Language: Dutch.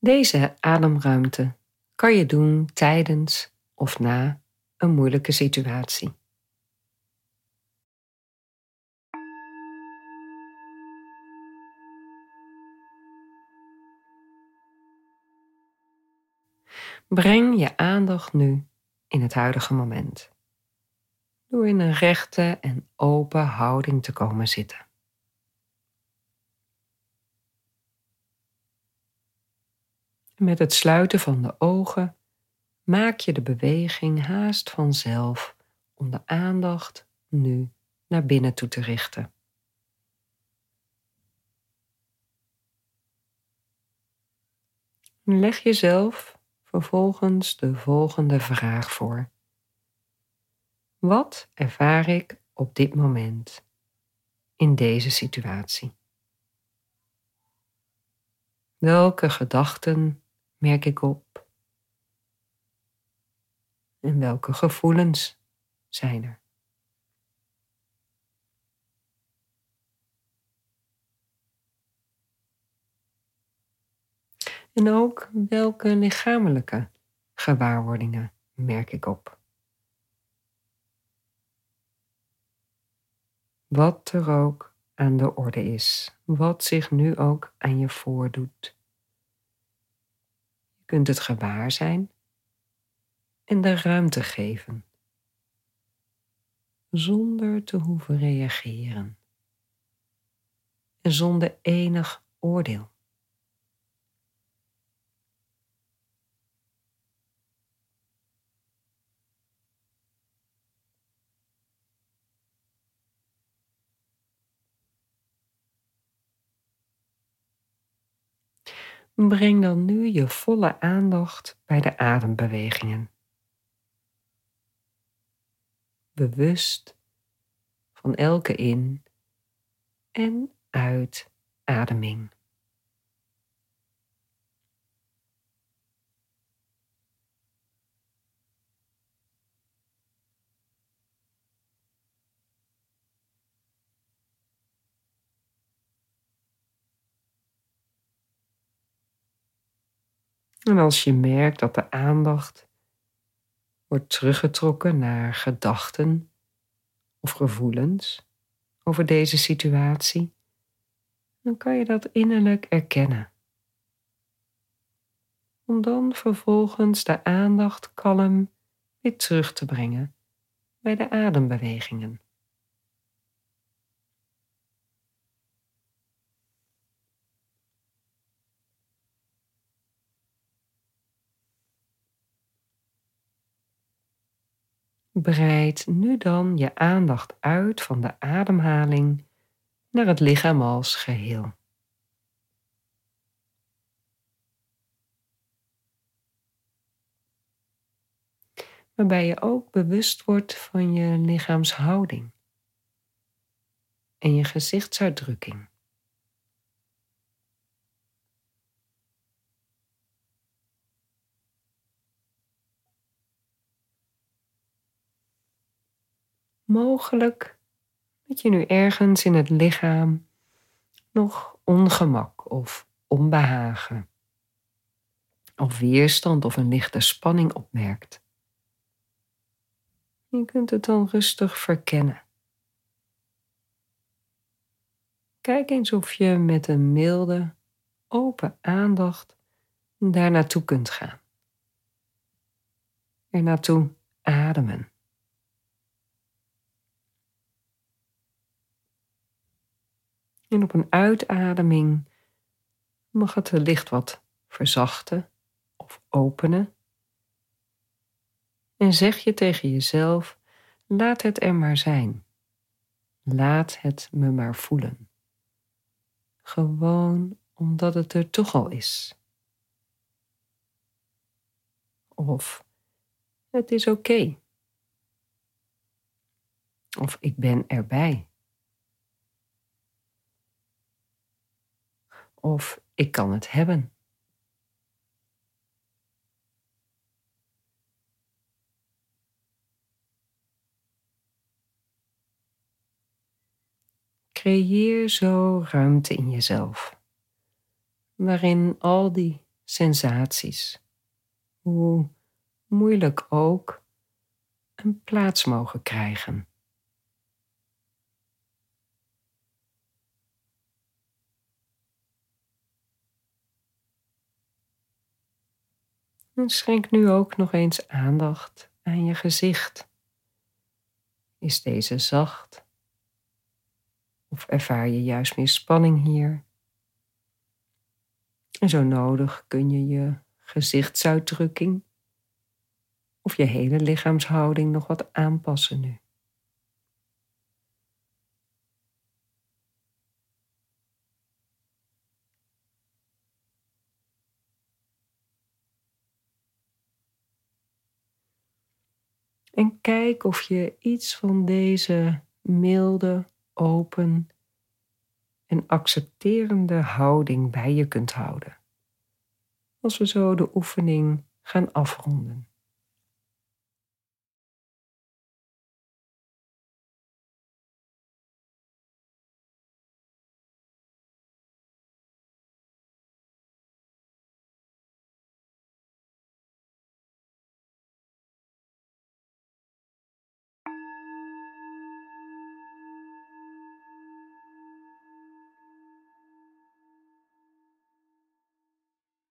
Deze ademruimte kan je doen tijdens of na een moeilijke situatie. Breng je aandacht nu in het huidige moment. Door in een rechte en open houding te komen zitten. Met het sluiten van de ogen maak je de beweging haast vanzelf om de aandacht nu naar binnen toe te richten. Leg jezelf vervolgens de volgende vraag voor. Wat ervaar ik op dit moment in deze situatie? Welke gedachten merk ik op? En welke gevoelens zijn er? En ook welke lichamelijke gewaarwordingen merk ik op? Wat er ook aan de orde is, wat zich nu ook aan je voordoet. Kunt het gewaar zijn en de ruimte geven, zonder te hoeven reageren en zonder enig oordeel. Breng dan nu je volle aandacht bij de adembewegingen. Bewust van elke in- en uitademing. En als je merkt dat de aandacht wordt teruggetrokken naar gedachten of gevoelens over deze situatie, dan kan je dat innerlijk erkennen. Om dan vervolgens de aandacht kalm weer terug te brengen bij de adembewegingen. Breid nu dan je aandacht uit van de ademhaling naar het lichaam als geheel. Waarbij je ook bewust wordt van je lichaamshouding en je gezichtsuitdrukking. Mogelijk dat je nu ergens in het lichaam nog ongemak of onbehagen of weerstand of een lichte spanning opmerkt. Je kunt het dan rustig verkennen. Kijk eens of je met een milde, open aandacht daar naartoe kunt gaan. Er naartoe ademen. En op een uitademing mag het licht wat verzachten of openen. En zeg je tegen jezelf: laat het er maar zijn. Laat het me maar voelen. Gewoon omdat het er toch al is. Of het is oké. Of ik ben erbij. Of ik kan het hebben. Creëer zo ruimte in jezelf, waarin al die sensaties, hoe moeilijk ook, een plaats mogen krijgen. En schenk nu ook nog eens aandacht aan je gezicht. Is deze zacht? Of ervaar je juist meer spanning hier? En zo nodig kun je je gezichtsuitdrukking of je hele lichaamshouding nog wat aanpassen nu. En kijk of je iets van deze milde, open en accepterende houding bij je kunt houden. Als we zo de oefening gaan afronden.